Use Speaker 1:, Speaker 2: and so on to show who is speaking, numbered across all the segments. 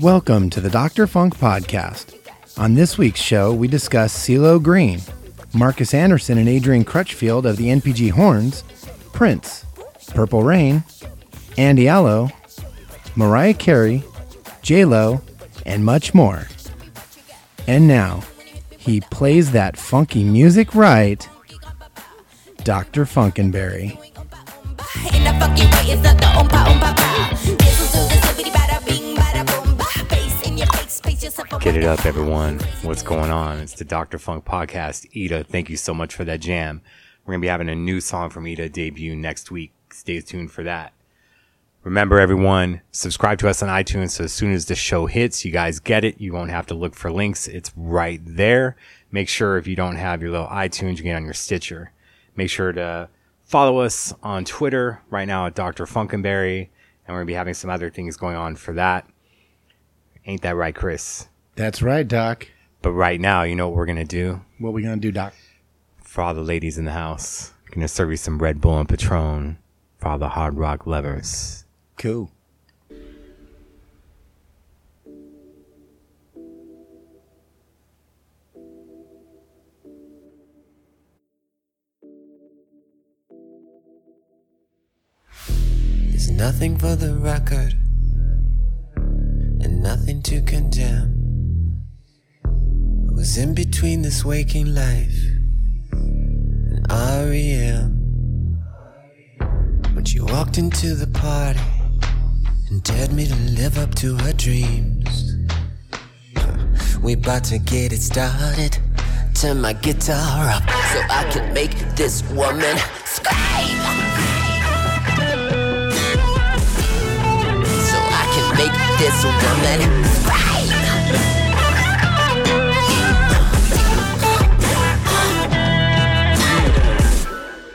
Speaker 1: Welcome to the Dr. Funk Podcast. On this week's show, we discuss CeeLo Green, Marcus Anderson and Adrian Crutchfield of the NPG Horns, Prince, Purple Rain, Andy Allo, Mariah Carey, J-Lo, and much more. And now, he plays that funky music right, Dr. Funkenberry.
Speaker 2: Get it up, everyone. What's going on? It's the Dr. Funk Podcast. Ida, thank you so much for that jam. We're going to be having a new song from Ida debut next week. Stay tuned for that. Remember, everyone, subscribe to us on iTunes so as soon as the show hits, you guys get it. You won't have to look for links. It's right there. Make sure if you don't have your little iTunes, you get on your Stitcher. Make sure to follow us on Twitter right now at Dr. Funkenberry. And we're going to be having some other things going on for that. Ain't that right, Chris?
Speaker 1: That's right, Doc.
Speaker 2: But right now, you know what we're gonna do
Speaker 1: What we gonna do, Doc?
Speaker 2: for all the ladies in the house. Gonna serve you some Red Bull and Patron for all the hard rock lovers.
Speaker 1: Cool.
Speaker 3: There's nothing for the record and nothing to condemn. I was in between this waking life and REM when she walked into the party and dared me to live up to her dreams. We about to get it started. Turn my guitar up so I can make this woman scream. This woman.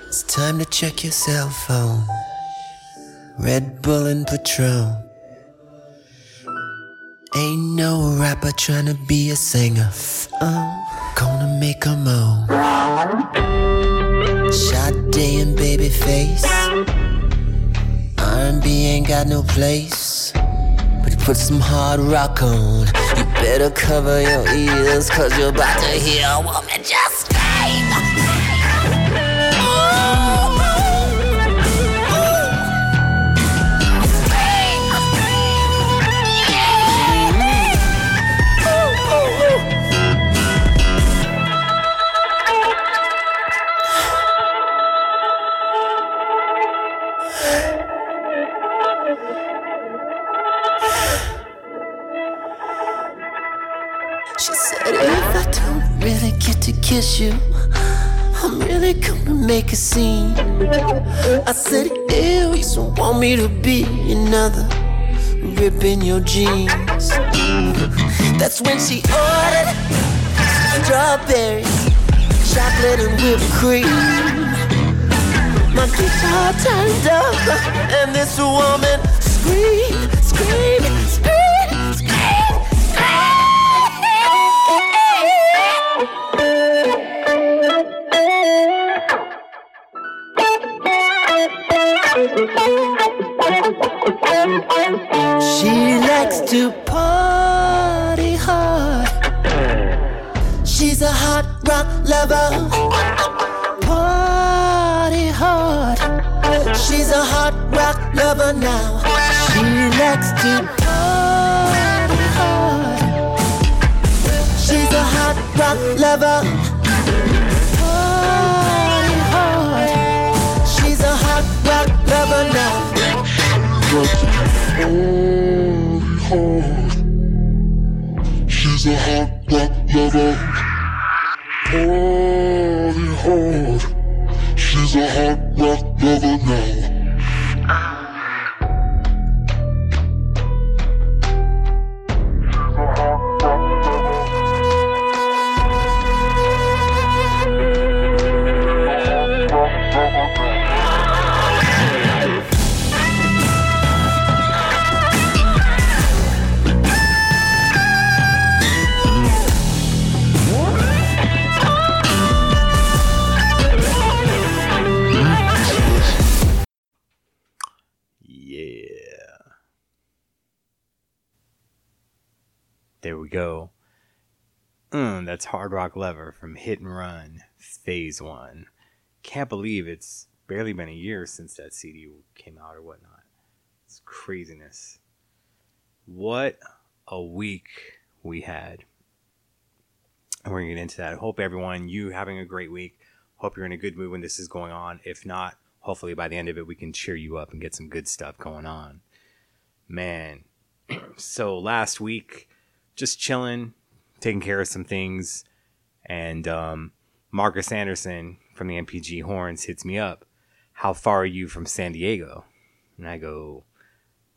Speaker 3: It's time to check your cell phone. Red Bull and Patron. Ain't no rapper trying to be a singer. I'm gonna make a moan. Sade and Babyface. R&B ain't got no place. Put some hard rock on. You better cover your ears, cause you're about to hear a woman just kiss you, I'm really gonna make a scene. I said, ew, you don't want me to be another rip in your jeans. That's when she ordered strawberries, chocolate and whipped cream. My guitar turned up, and this woman screamed, screamed, screamed, Hard Rock Lover
Speaker 2: from Hit and Run, Phase One. Can't believe it's barely been a year since that CD came out or whatnot. It's craziness. What a week we had. And we're gonna get into that. Hope everyone, you having a great week. Hope you're in a good mood when this is going on. If not, hopefully by the end of it we can cheer you up and get some good stuff going on. Man. so last week, just chilling, taking care of some things, and um, Marcus Anderson from the NPG Horns hits me up. How far are you from San Diego? And I go,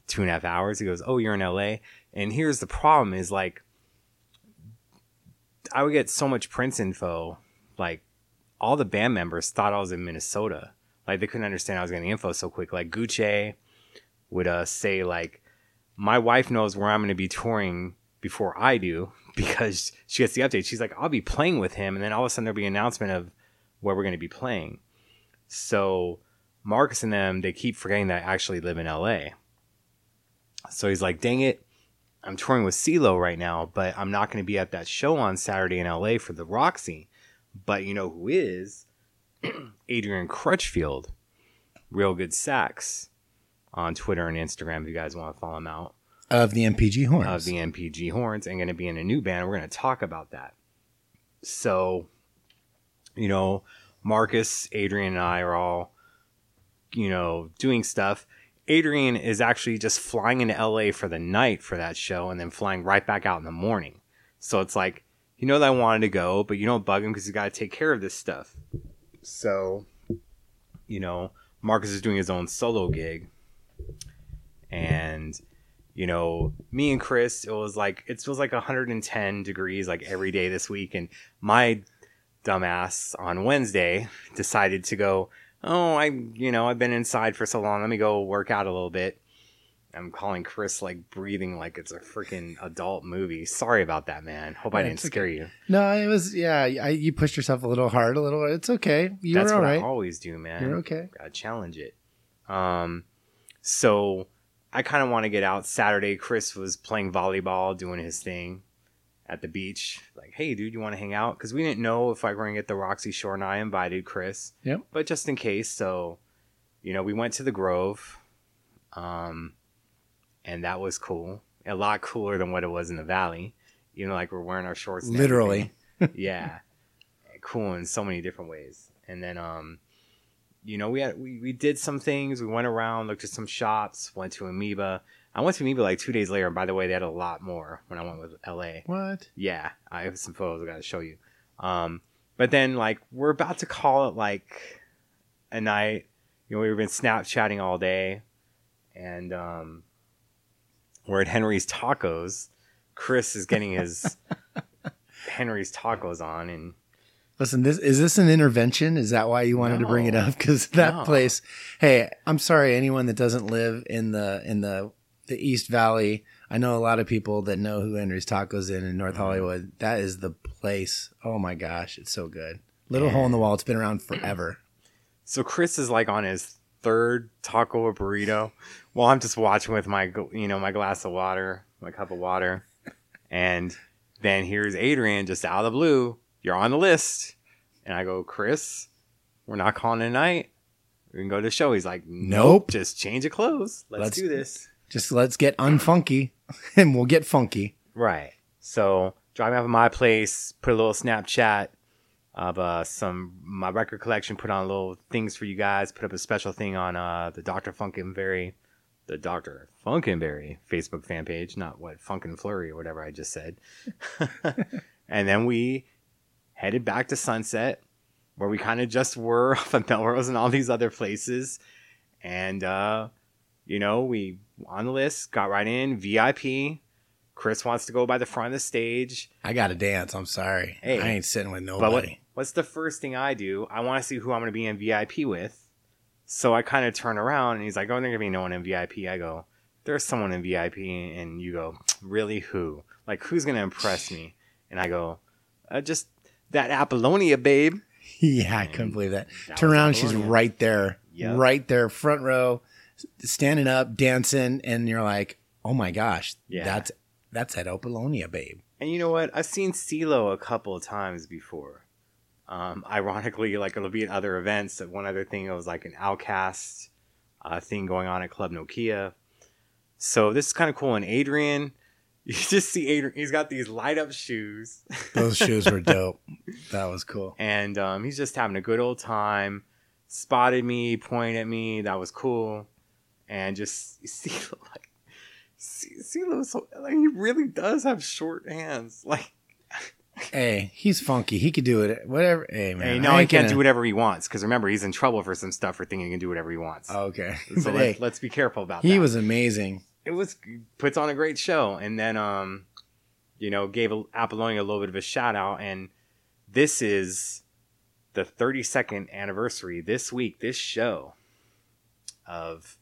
Speaker 2: two and a half hours. He goes, Oh, you're in LA. And here's the problem is like, I would get so much Prince info. Like, all the band members thought I was in Minnesota. Like, they couldn't understand I was getting info so quick. Like, Gucci would uh, say, like, my wife knows where I'm going to be touring before I do because she gets the update. She's like, I'll be playing with him. And then all of a sudden there'll be an announcement of where we're going to be playing. So Marcus and them, they keep forgetting that I actually live in LA. So he's like, dang it, I'm touring with CeeLo right now, but I'm not going to be at that show on Saturday in LA for the Roxy. But you know who is? Adrian Crutchfield, real good sax on Twitter and Instagram if you guys want to follow him out
Speaker 1: Of the NPG horns.
Speaker 2: of the NPG horns and going to be in a new band. We're going to talk about that. So, you know, Marcus, Adrian, and I are all, you know, doing stuff. Adrian is actually just flying into LA for the night for that show and then flying right back out in the morning. So it's like, you know that I wanted to go, but you don't bug him because he's got to take care of this stuff. So, you know, Marcus is doing his own solo gig. And you know, me and Chris, it was like it was like 110 degrees like every day this week, and my dumbass on Wednesday decided to go. Oh, I you know I've been inside for so long. Let me go work out a little bit. I'm calling Chris like breathing like it's a freaking adult movie. Sorry about that, man. Hope I didn't
Speaker 1: okay.
Speaker 2: scare you.
Speaker 1: no, it was yeah. I, you pushed yourself a little hard, a little. It's okay. You
Speaker 2: That's
Speaker 1: were all
Speaker 2: what
Speaker 1: right.
Speaker 2: I always do, man.
Speaker 1: You're okay.
Speaker 2: Gotta challenge it. Um, so I kind of want to get out. Saturday, Chris was playing volleyball, doing his thing at the beach. Like, hey, dude, you want to hang out? Because we didn't know if I were going to get the Roxy Shore, and I invited Chris.
Speaker 1: Yep.
Speaker 2: But just in case, so you know, we went to the Grove, um, and that was cool. A lot cooler than what it was in the Valley. You know, like we're wearing our shorts.
Speaker 1: Literally.
Speaker 2: yeah, cool in so many different ways. And then, um, you know, we had we, we did some things. We went around, looked at some shops, went to Amoeba. I went to Amoeba like two days later, and by the way, they had a lot more when I went with LA.
Speaker 1: What?
Speaker 2: Yeah, I have some photos I got to show you. Um, but then like we're about to call it like a night. You know, we've been Snapchatting all day, and um, we're at Henry's Tacos. Chris is getting his Henry's Tacos on, and
Speaker 1: Listen, this is this an intervention? Is that why you wanted to bring it up? Because that
Speaker 2: No.
Speaker 1: place. Hey, I'm sorry, anyone that doesn't live in the in the the East Valley. I know a lot of people that know who Henry's Tacos in in
Speaker 2: Mm-hmm.
Speaker 1: North Hollywood. That is the place. Oh my gosh, it's so good. Little hole in the wall. It's been around forever.
Speaker 2: So Chris is like on his third taco or burrito. Well, I'm just watching with my, you know, my glass of water, my cup of water, and then here's Adrian just out of the blue. You're on the list, and I go, Chris, we're not calling it a night. We can go to the show. He's like, nope,
Speaker 1: Nope.
Speaker 2: just change of clothes. Let's,
Speaker 1: Let's-
Speaker 2: do this.
Speaker 1: Just let's get unfunky, and we'll get funky.
Speaker 2: Right. So driving up at my place, put a little Snapchat of uh, some my record collection, put on little things for you guys, put up a special thing on uh, the Dr. Funkenberry, the Dr. Funkenberry Facebook fan page, not what Funkin' Flurry or whatever I just said. and then we headed back to Sunset, where we kind of just were off of Melrose and all these other places. And uh, you know, we on the list, got right in, VIP. Chris wants to go by the front of the stage.
Speaker 1: I got to dance. I'm sorry.
Speaker 2: Hey.
Speaker 1: I ain't sitting with
Speaker 2: But what,
Speaker 1: nobody.
Speaker 2: what's the first thing I do? I want to see who I'm going to be in VIP with. So I kind of turn around and he's like, Oh, there's going to be no one in VIP. I go, There's someone in VIP. And you go, Really? Who? Like, who's going to impress me? And I go, uh, Just that Apollonia, babe.
Speaker 1: yeah, I couldn't believe that.
Speaker 2: that
Speaker 1: Turn around, she's right there,
Speaker 2: Yep.
Speaker 1: right there, front row, standing up, dancing, and you're like, "Oh my gosh,
Speaker 2: Yeah.
Speaker 1: that's that's that Apollonia babe."
Speaker 2: And you know what? I've seen CeeLo a couple of times before. Um, ironically, like it'll be at other events. One other thing, it was like an OutKast uh, thing going on at Club Nokia. So this is kind of cool. And Adrian, you just see Adrian. He's got these light up shoes,
Speaker 1: Those shoes were dope. That was cool.
Speaker 2: and um, he's just having a good old time. Spotted me, pointed at me. That was cool. And just see like see, CeeLo, so like he really does have short hands. Like.
Speaker 1: Hey, he's funky. He could do it. Whatever. Hey, man.
Speaker 2: Hey, no, he can't
Speaker 1: gonna-
Speaker 2: do whatever he wants because remember he's in trouble for some stuff for thinking he can do whatever he wants.
Speaker 1: Okay.
Speaker 2: so
Speaker 1: but
Speaker 2: let,
Speaker 1: hey,
Speaker 2: let's be careful about that.
Speaker 1: he
Speaker 2: that.
Speaker 1: was amazing.
Speaker 2: It was puts on a great show, and then um, you know, gave Apollonia a little bit of a shout out, and this is the 32nd anniversary this week. This show of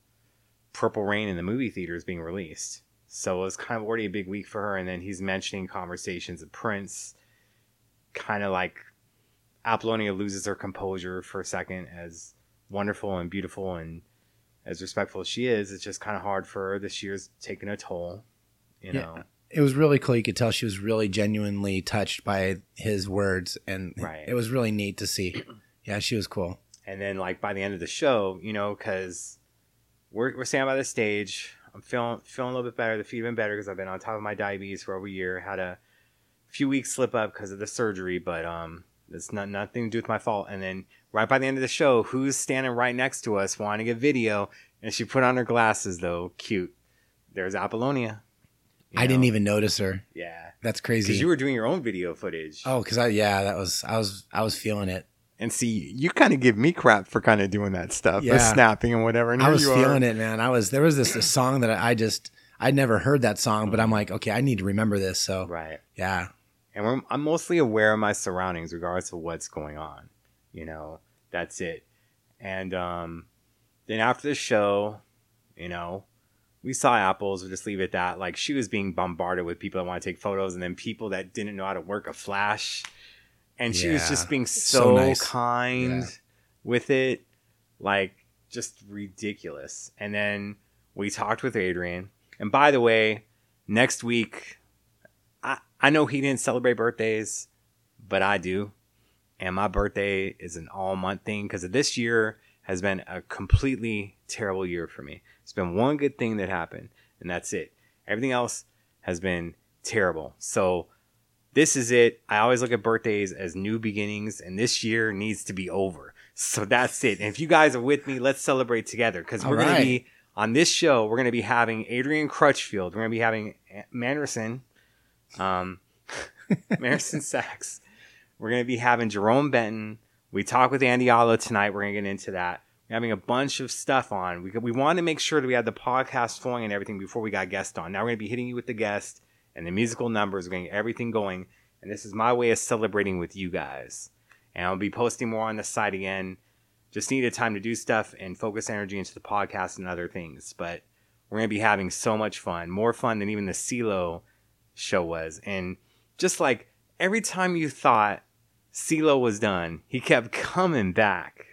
Speaker 2: Purple Rain in the movie theaters being released. So it was kind of already a big week for her, and then he's mentioning conversations of Prince, kind of like Apollonia loses her composure for a second, as wonderful and beautiful and as respectful as she is. It's just kind of hard for her. This year's taken a toll, you
Speaker 1: Yeah.
Speaker 2: know.
Speaker 1: It was really cool. You could tell she was really genuinely touched by his words, and
Speaker 2: Right.
Speaker 1: it was really neat to see. Yeah, she was cool.
Speaker 2: And then like by the end of the show, you know, because we're we're standing by the stage. I'm feeling feeling a little bit better. The feet have been better because I've been on top of my diabetes for over a year. Had a few weeks slip up because of the surgery, but um, it's not nothing to do with my fault. And then right by the end of the show, who's standing right next to us wanting a video? And she put on her glasses though, cute. There's Apollonia. You
Speaker 1: I didn't even notice her.
Speaker 2: Yeah,
Speaker 1: That's crazy.
Speaker 2: because you were doing your own video footage.
Speaker 1: oh, because I yeah, that was I was I was feeling it.
Speaker 2: And see, you kind of give me crap for kind of doing that stuff,
Speaker 1: Yeah.
Speaker 2: snapping and whatever. And
Speaker 1: I was
Speaker 2: you
Speaker 1: feeling
Speaker 2: are.
Speaker 1: it, man. I was there was this, this song that I, I just I'd never heard that song, but I'm like, okay, I need to remember this. So
Speaker 2: Right.
Speaker 1: yeah,
Speaker 2: And we're, I'm mostly aware of my surroundings, regardless of what's going on. You know, that's it. And um, then after the show, you know, we saw apples. We'll just leave it at that. Like she was being bombarded with people that want to take photos, and then people that didn't know how to work a flash. And she was just being
Speaker 1: So
Speaker 2: so,
Speaker 1: nice.
Speaker 2: kind
Speaker 1: Yeah.
Speaker 2: with it, like just ridiculous. And then we talked with Adrian. And by the way, next week, I, know he didn't celebrate birthdays, but I do. And my birthday is an all month thing because this year has been a completely terrible year for me. It's been one good thing that happened, and that's it. Everything else has been terrible. So this is it. I always look at birthdays as new beginnings, and this year needs to be over. So that's it. And if you guys are with me, let's celebrate together because we're
Speaker 1: All
Speaker 2: going to be on this show. We're going to be having Adrian Crutchfield. We're going to be having Manderson, um, Manderson Sachs. We're going to be having Jerome Benton. We talked with Andy Allo tonight. We're going to get into that. We're having a bunch of stuff on. We, we wanted to make sure that we had the podcast flowing and everything before we got guests on. Now we're going to be hitting you with the guest and the musical numbers. We're going everything going. And this is my way of celebrating with you guys. And I'll be posting more on the site again. Just needed time to do stuff and focus energy into the podcast and other things. But we're going to be having so much fun. More fun than even the CeeLo show was. And just like every time you thought CeeLo was done, he kept coming back.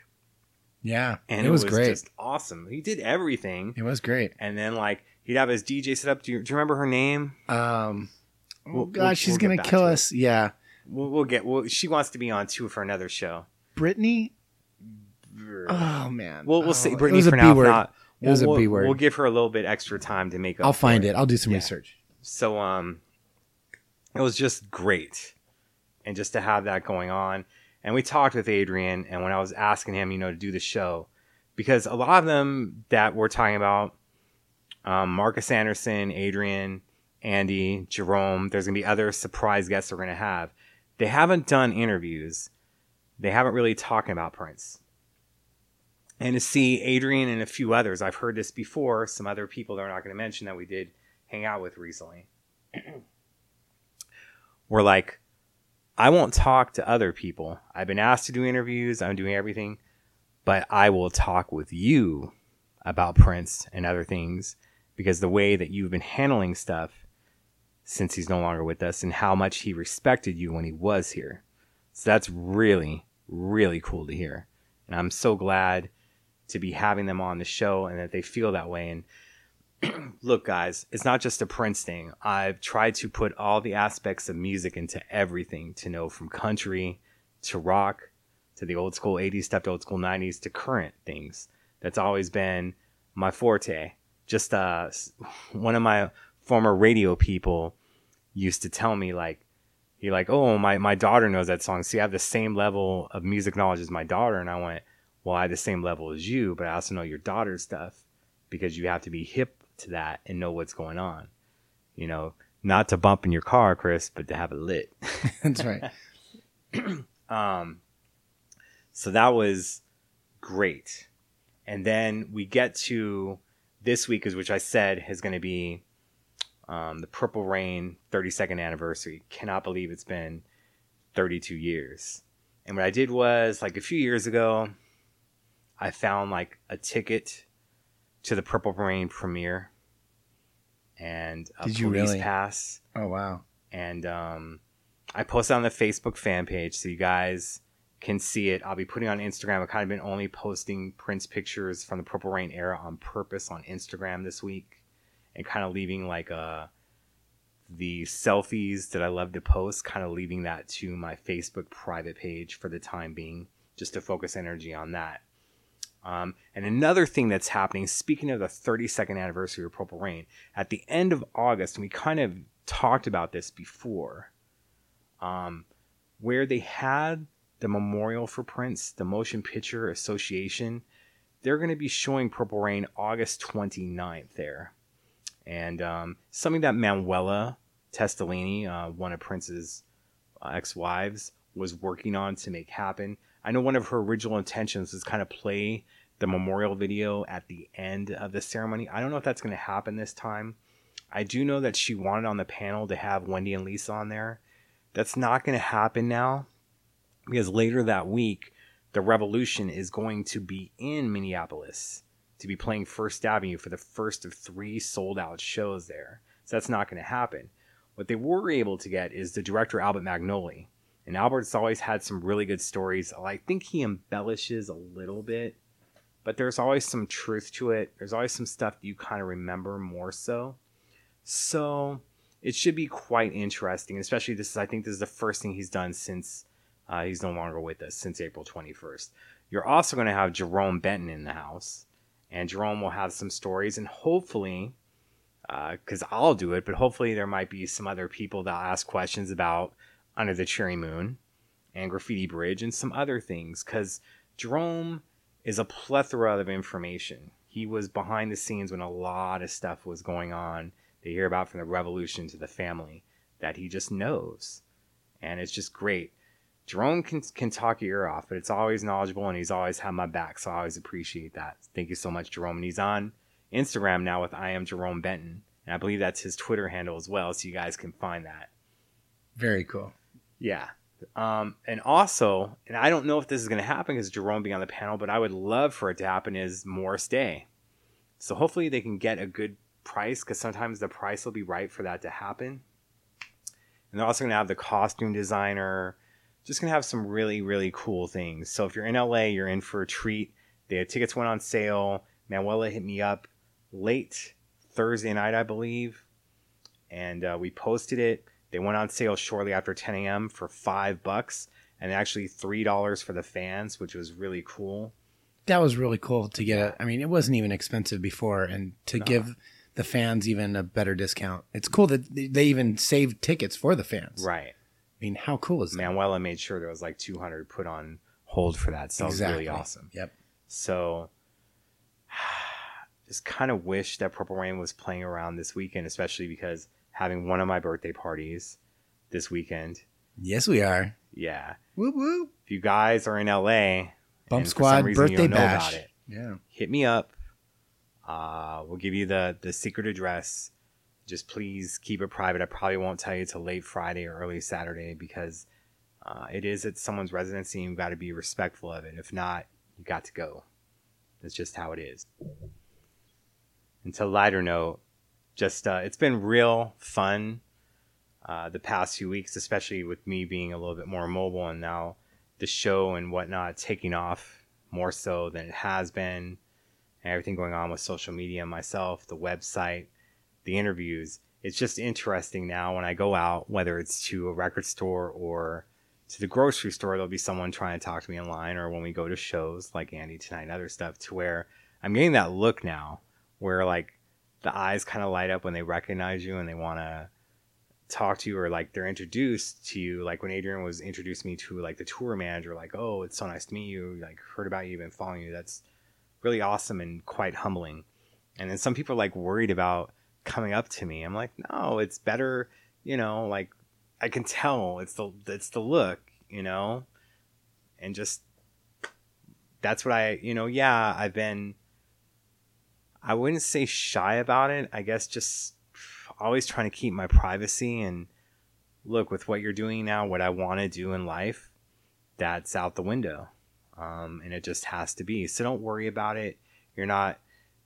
Speaker 1: yeah,
Speaker 2: And
Speaker 1: it was, great.
Speaker 2: just awesome. He did everything.
Speaker 1: it was great.
Speaker 2: And then like he'd have his DJ set up. Do you, do you remember her name?
Speaker 1: Um, oh
Speaker 2: We'll-
Speaker 1: God,
Speaker 2: we'll-
Speaker 1: she's
Speaker 2: we'll
Speaker 1: gonna kill
Speaker 2: it.
Speaker 1: us. Yeah,
Speaker 2: We'll, we'll get. Well, she wants to be on too for another show.
Speaker 1: Brittany. Oh man,
Speaker 2: We'll we'll
Speaker 1: oh,
Speaker 2: say Brittany for now.
Speaker 1: word.
Speaker 2: Not,
Speaker 1: It was a
Speaker 2: we'll, we'll-
Speaker 1: word.
Speaker 2: We'll give her a little bit extra time to make up.
Speaker 1: I'll find it. I'll do some
Speaker 2: Yeah.
Speaker 1: research.
Speaker 2: So um, it was just great, and just to have that going on. And we talked with Adrian, and when I was asking him, you know, to do the show, because a lot of them that we're talking about, um, Marcus Anderson, Adrian, Andy, Jerome. There's gonna be other surprise guests we're gonna have. They haven't done interviews. They haven't really talked about Prince. And to see Adrian and a few others, I've heard this before. Some other people that we're not going to mention that we did hang out with recently. were like, I won't talk to other people. I've been asked to do interviews. I'm doing everything, but I will talk with you about Prince and other things because the way that you've been handling stuff since he's no longer with us and how much he respected you when he was here. So that's really, really cool to hear. And I'm so glad to be having them on the show and that they feel that way. And look, guys, it's not just a Prince thing. I've tried to put all the aspects of music into everything to know from country to rock to the old school 80s stuff to old school 90s to current things. That's always been my forte. Just uh, one of my former radio people used to tell me, like, he like, oh, my, my daughter knows that song. See, I have the same level of music knowledge as my daughter. And I went, well, I have the same level as you, but I also know your daughter's stuff because you have to be hip to that and know what's going on. You know, not to bump in your car, Chris, but to have it lit.
Speaker 1: That's right.
Speaker 2: Um, so that was great. And then we get to this week, is which I said is going to be um, the Purple Rain 32nd anniversary. Cannot believe it's been 32 years. And what I did was, like a few years ago, I found like a ticket to the Purple Rain premiere and a
Speaker 1: Did you
Speaker 2: police
Speaker 1: really?
Speaker 2: pass
Speaker 1: Oh wow.
Speaker 2: and um, I posted on the Facebook fan page so you guys can see it. I'll be putting on Instagram. I've kind of been only posting Prince pictures from the Purple Rain era on purpose on Instagram this week, and kind of leaving like uh the selfies that I love to post, kind of leaving that to my Facebook private page for the time being, just to focus energy on that. Um, and another thing that's happening, speaking of the 32nd anniversary of Purple Rain, at the end of August, and we kind of talked about this before, um, where they had the memorial for Prince, the Motion Picture Association, they're going to be showing Purple Rain August 29th there. And um, something that Manuela Testolini, uh, one of Prince's uh, ex-wives, was working on to make happen. I know one of her original intentions was kind of play the memorial video at the end of the ceremony. I don't know if that's going to happen this time. I do know that she wanted on the panel to have Wendy and Lisa on there. That's not going to happen now because later that week, the Revolution is going to be in Minneapolis to be playing First Avenue for the first of three sold out shows there. So that's not going to happen. What they were able to get is the director Albert Magnoli. And Albert's always had some really good stories. I think he embellishes a little bit, but there's always some truth to it. There's always some stuff you kind of remember more so. So it should be quite interesting, especially this is I think this is the first thing he's done since uh, he's no longer with us since April 21st. You're also going to have Jerome Benton in the house, and Jerome will have some stories, and hopefully, because I'll do it, but hopefully there might be some other people that ask questions about Under the Cherry Moon and Graffiti Bridge and some other things, because Jerome is a plethora of information. He was behind the scenes when a lot of stuff was going on. They hear about from the revolution to the family that he just knows, and it's just great. Jerome can can talk your ear off, but it's always knowledgeable and he's always had my back, so I always appreciate that. Thank you so much, Jerome. And he's on Instagram now with I am Jerome Benton, and I believe that's his Twitter handle as well, so you guys can find that.
Speaker 1: Very cool.
Speaker 2: Yeah. Um, and also, and I don't know if this is going to happen because Jerome being on the panel, but I would love for it to happen is Morris Day. So hopefully they can get a good price because sometimes the price will be right for that to happen. And they're also going to have the costume designer, just going to have some really, really cool things. So if you're in LA, you're in for a treat. The tickets went on sale. Manuela hit me up late Thursday night, I believe, and uh, we posted it. They went on sale shortly after 10 a.m. for five bucks, and actually three dollars for the fans, which was really cool.
Speaker 1: That was really cool to get it. I mean, it wasn't even expensive before, and to give the fans even a better discount. It's cool that they even saved tickets for the fans.
Speaker 2: Right.
Speaker 1: I mean, how cool is that?
Speaker 2: Manuela made sure there was like 200 put on hold for that, so was really awesome.
Speaker 1: Yep.
Speaker 2: So, just kind of wish that Purple Rain was playing around this weekend, especially because having one of my birthday parties this weekend.
Speaker 1: Yes, we are.
Speaker 2: Yeah,
Speaker 1: Whoop whoop.
Speaker 2: if you guys are in LA,
Speaker 1: Bump Squad
Speaker 2: reason you
Speaker 1: birthday bash.
Speaker 2: about it,
Speaker 1: Yeah.
Speaker 2: hit me up. Uh, we'll give you the the secret address. Just please keep it private. I probably won't tell you till late Friday or early Saturday because uh, it is at someone's residency and you've got to be respectful of it. If not, you got to go. That's just how it is. And to lighter note, just uh, it's been real fun uh, the past few weeks, especially with me being a little bit more mobile and now the show and whatnot taking off more so than it has been. and everything going on with social media, myself, the website, the interviews. It's just interesting now when I go out, whether it's to a record store or to the grocery store, there'll be someone trying to talk to me online, or when we go to shows like Andy tonight and other stuff, to where I'm getting that look now where like the eyes kind of light up when they recognize you and they want to talk to you or like they're introduced to you. Like when adrian was introduced me to like the tour manager like oh it's so nice to meet you. Like heard about you been following you. That's really awesome and quite humbling. And then some people are like worried about coming up to me. I'm like no it's better you know like i can tell. It's the it's the look you know? And just that's what i you know yeah i've been i wouldn't say shy about it. I guess just always trying to keep my privacy and look with what you're doing now what i want to do in life that's out the window. Um, and it just has to be. So don't worry about it. You're not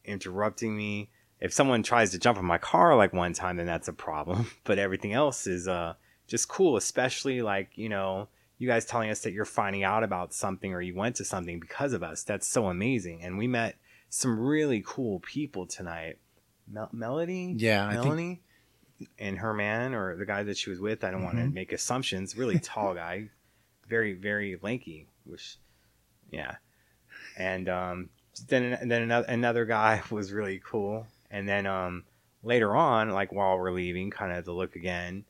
Speaker 2: interrupting me. If someone tries to jump in my car like one time then that's a problem. But everything else is uh just cool especially like you know you guys telling us that you're finding out about something or you went to something because of us. That's so amazing. And we met some really cool people tonight. Mel- melody?
Speaker 1: Yeah, I think-
Speaker 2: melanie? And her man or the guy that she was with i don't want to make assumptions really tall guy. Very very lanky which yeah. And um then and then another another guy was really cool. And then um later on like while we're leaving kind of the look again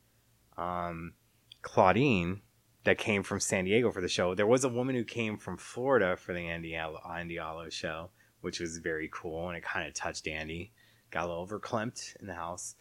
Speaker 2: um claudine that came from san diego for the show. There was a woman who came from florida for the andy Al- andy Allo show which was very cool and it kind of touched andy got a little verklempt in the house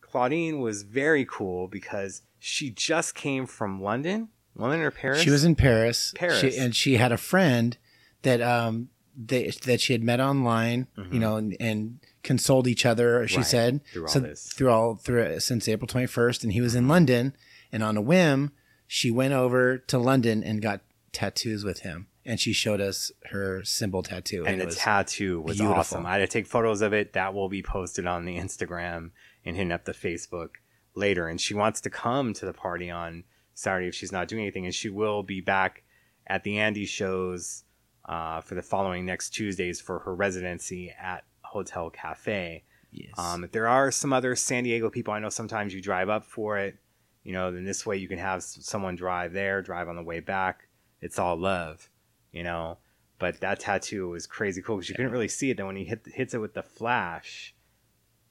Speaker 2: claudine was very cool because she just came from london london or paris
Speaker 1: She was in Paris.
Speaker 2: Paris.
Speaker 1: She, and she had a friend that um they, that she had met online, you know, and, and consoled each other. She
Speaker 2: Mm-hmm. Right,
Speaker 1: said
Speaker 2: through all
Speaker 1: so
Speaker 2: this.
Speaker 1: through all through since April twenty first, and he was in London. And on a whim, she went over to London and got tattoos with him, and she showed us her symbol tattoo.
Speaker 2: and
Speaker 1: it
Speaker 2: the tattoo was
Speaker 1: beautiful.
Speaker 2: awesome. I had to take photos of it. That will be posted on the Instagram and hitting up the Facebook later. And she wants to come to the party on Saturday if she's not doing anything, and she will be back at the Andy shows uh, for the following next Tuesdays for her residency at Hotel Cafe.
Speaker 1: Yes.
Speaker 2: Um, if there are some other San Diego people, I know sometimes you drive up for it. You know, then this way you can have someone drive there, drive on the way back. It's all love, you know. But that tattoo was crazy cool because you couldn't really see it. Then when he hit, hits it with the flash,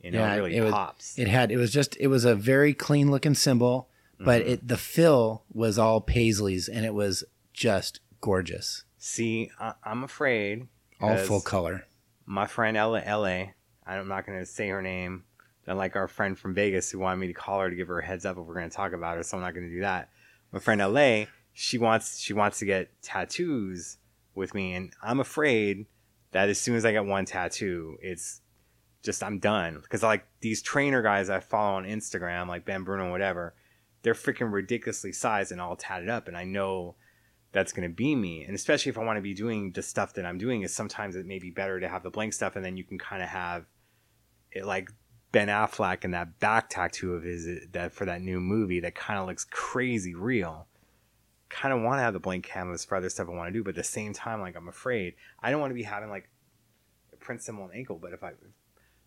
Speaker 2: you know,
Speaker 1: Yeah,
Speaker 2: it really
Speaker 1: it was-
Speaker 2: pops.
Speaker 1: It had it was just it was a very clean looking symbol, but
Speaker 2: Mm-hmm.
Speaker 1: it the fill was all paisleys and it was just gorgeous,
Speaker 2: see, I, I'm afraid.
Speaker 1: all full color.
Speaker 2: My friend Ella, LA, I'm not going to say her name. Unlike our friend from Vegas who wanted me to call her to give her a heads up if we're going to talk about her, so I'm not going to do that. My friend LA, she wants she wants to get tattoos with me, and I'm afraid that as soon as I get one tattoo, it's just I'm done because like these trainer guys I follow on Instagram, like Ben Bruno, whatever, they're freaking ridiculously sized and all tatted up, and I know that's going to be me. And especially if I want to be doing the stuff that I'm doing, is sometimes it may be better to have the blank stuff, and then you can kind of have it like Ben Affleck and that back tattoo of his that for that new movie that kind of looks crazy real. Kind of want to have the blank canvas for other stuff I want to do, but at the same time, like I'm afraid I don't want to be having like a print symbol on the ankle. But if I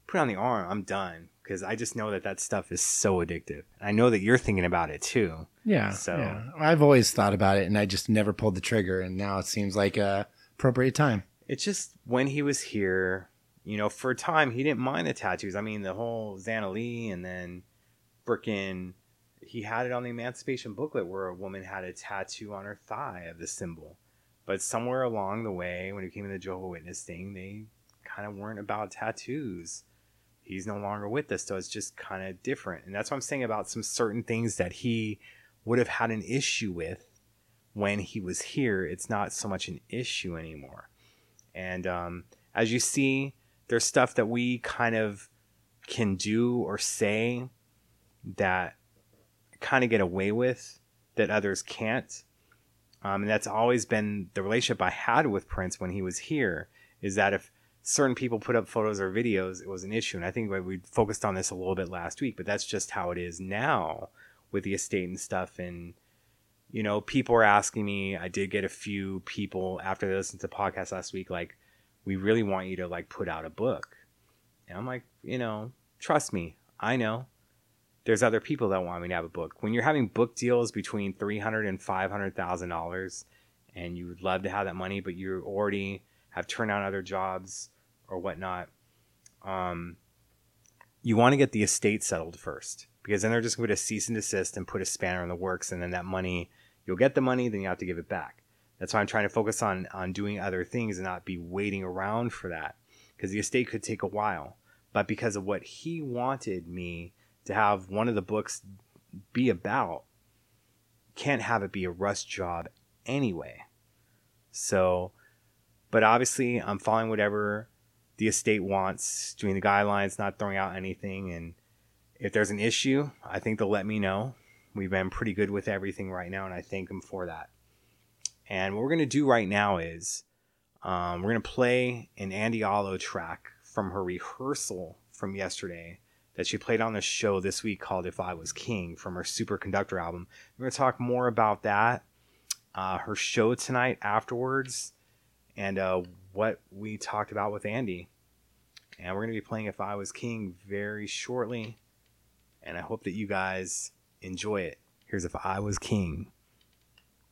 Speaker 2: put it on the arm, I'm done because I just know that that stuff is so addictive. I know that you're thinking about it too.
Speaker 1: Yeah.
Speaker 2: So-
Speaker 1: yeah. I've always thought about it and I just never pulled the trigger and now it seems like a appropriate time.
Speaker 2: it's just when he was here, you know, for a time he didn't mind the tattoos. I mean, the whole Xana Lee and then frickin' he had it on the Emancipation booklet where a woman had a tattoo on her thigh of the symbol. But somewhere along the way, when it came to the Jehovah Witness thing, they kind of weren't about tattoos. He's no longer with us, so it's just kind of different. And that's what I'm saying about some certain things that he would have had an issue with when he was here. It's not so much an issue anymore. And um, as you see, there's stuff that we kind of can do or say that kind of get away with that others can't. Um, and that's always been the relationship I had with Prince when he was here. Is that if certain people put up photos or videos, it was an issue. And I think we focused on this a little bit last week, but that's just how it is now with the estate and stuff. And you know, people are asking me. I did get a few people after they listened to the podcast last week, like, we really want you to like put out a book. And I'm like, you know, trust me, I know. There's other people that want me to have a book. When you're having book deals between three hundred and five hundred thousand dollars, and you would love to have that money, but you already have turned down other jobs or whatnot, um, you want to get the estate settled first because then they're just going to cease and desist and put a spanner in the works, and then that money, you'll get the money, then you have to give it back. That's why I'm trying to focus on on doing other things and not be waiting around for that because the estate could take a while. But because of what he wanted me to have one of the books be about, can't have it be a rush job anyway. So, but obviously, I'm following whatever the estate wants, doing the guidelines, not throwing out anything. And if there's an issue, I think they'll let me know. We've been pretty good with everything right now, and I thank them for that. And what we're going to do right now is um, we're going to play an Andy Allo track from her rehearsal from yesterday that she played on the show this week called If I Was King from her Superconductor album. We're going to talk more about that, uh, her show tonight afterwards, and uh, what we talked about with Andy. And we're going to be playing If I Was King very shortly. And I hope that you guys enjoy it. Here's If I Was King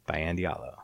Speaker 2: by Andy Allo.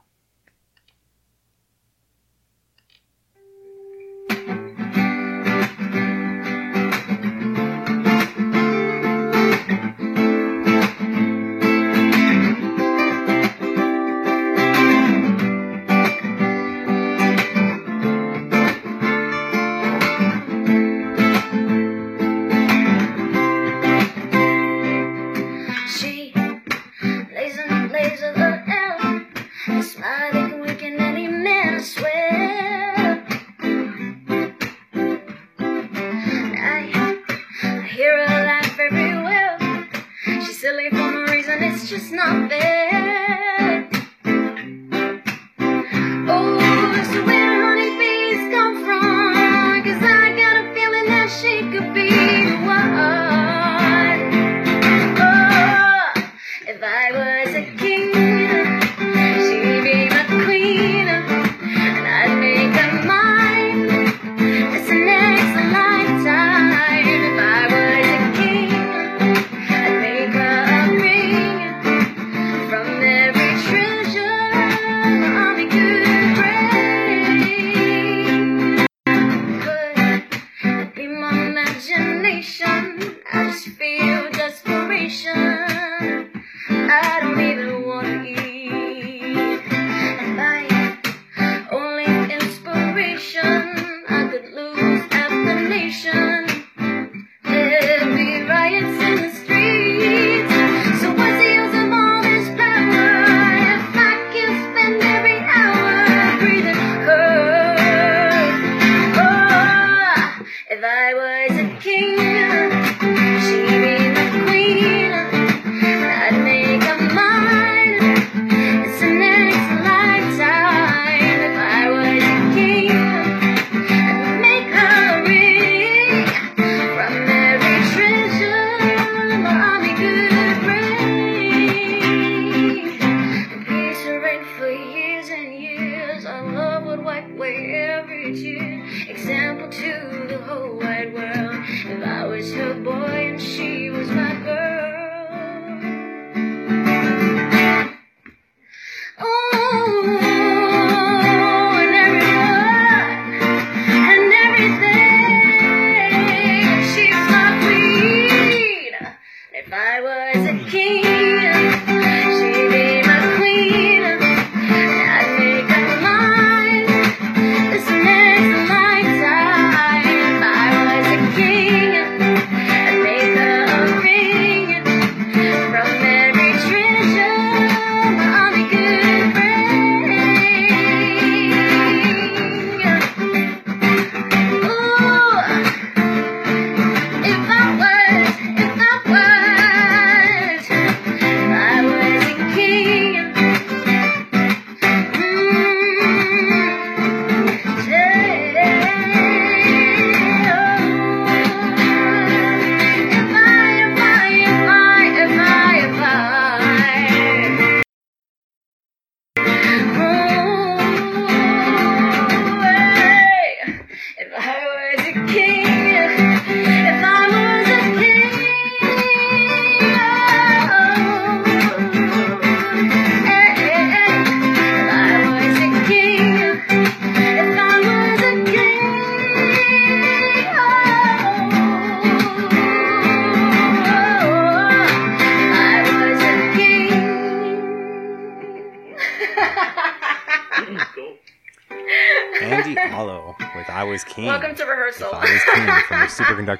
Speaker 4: Just not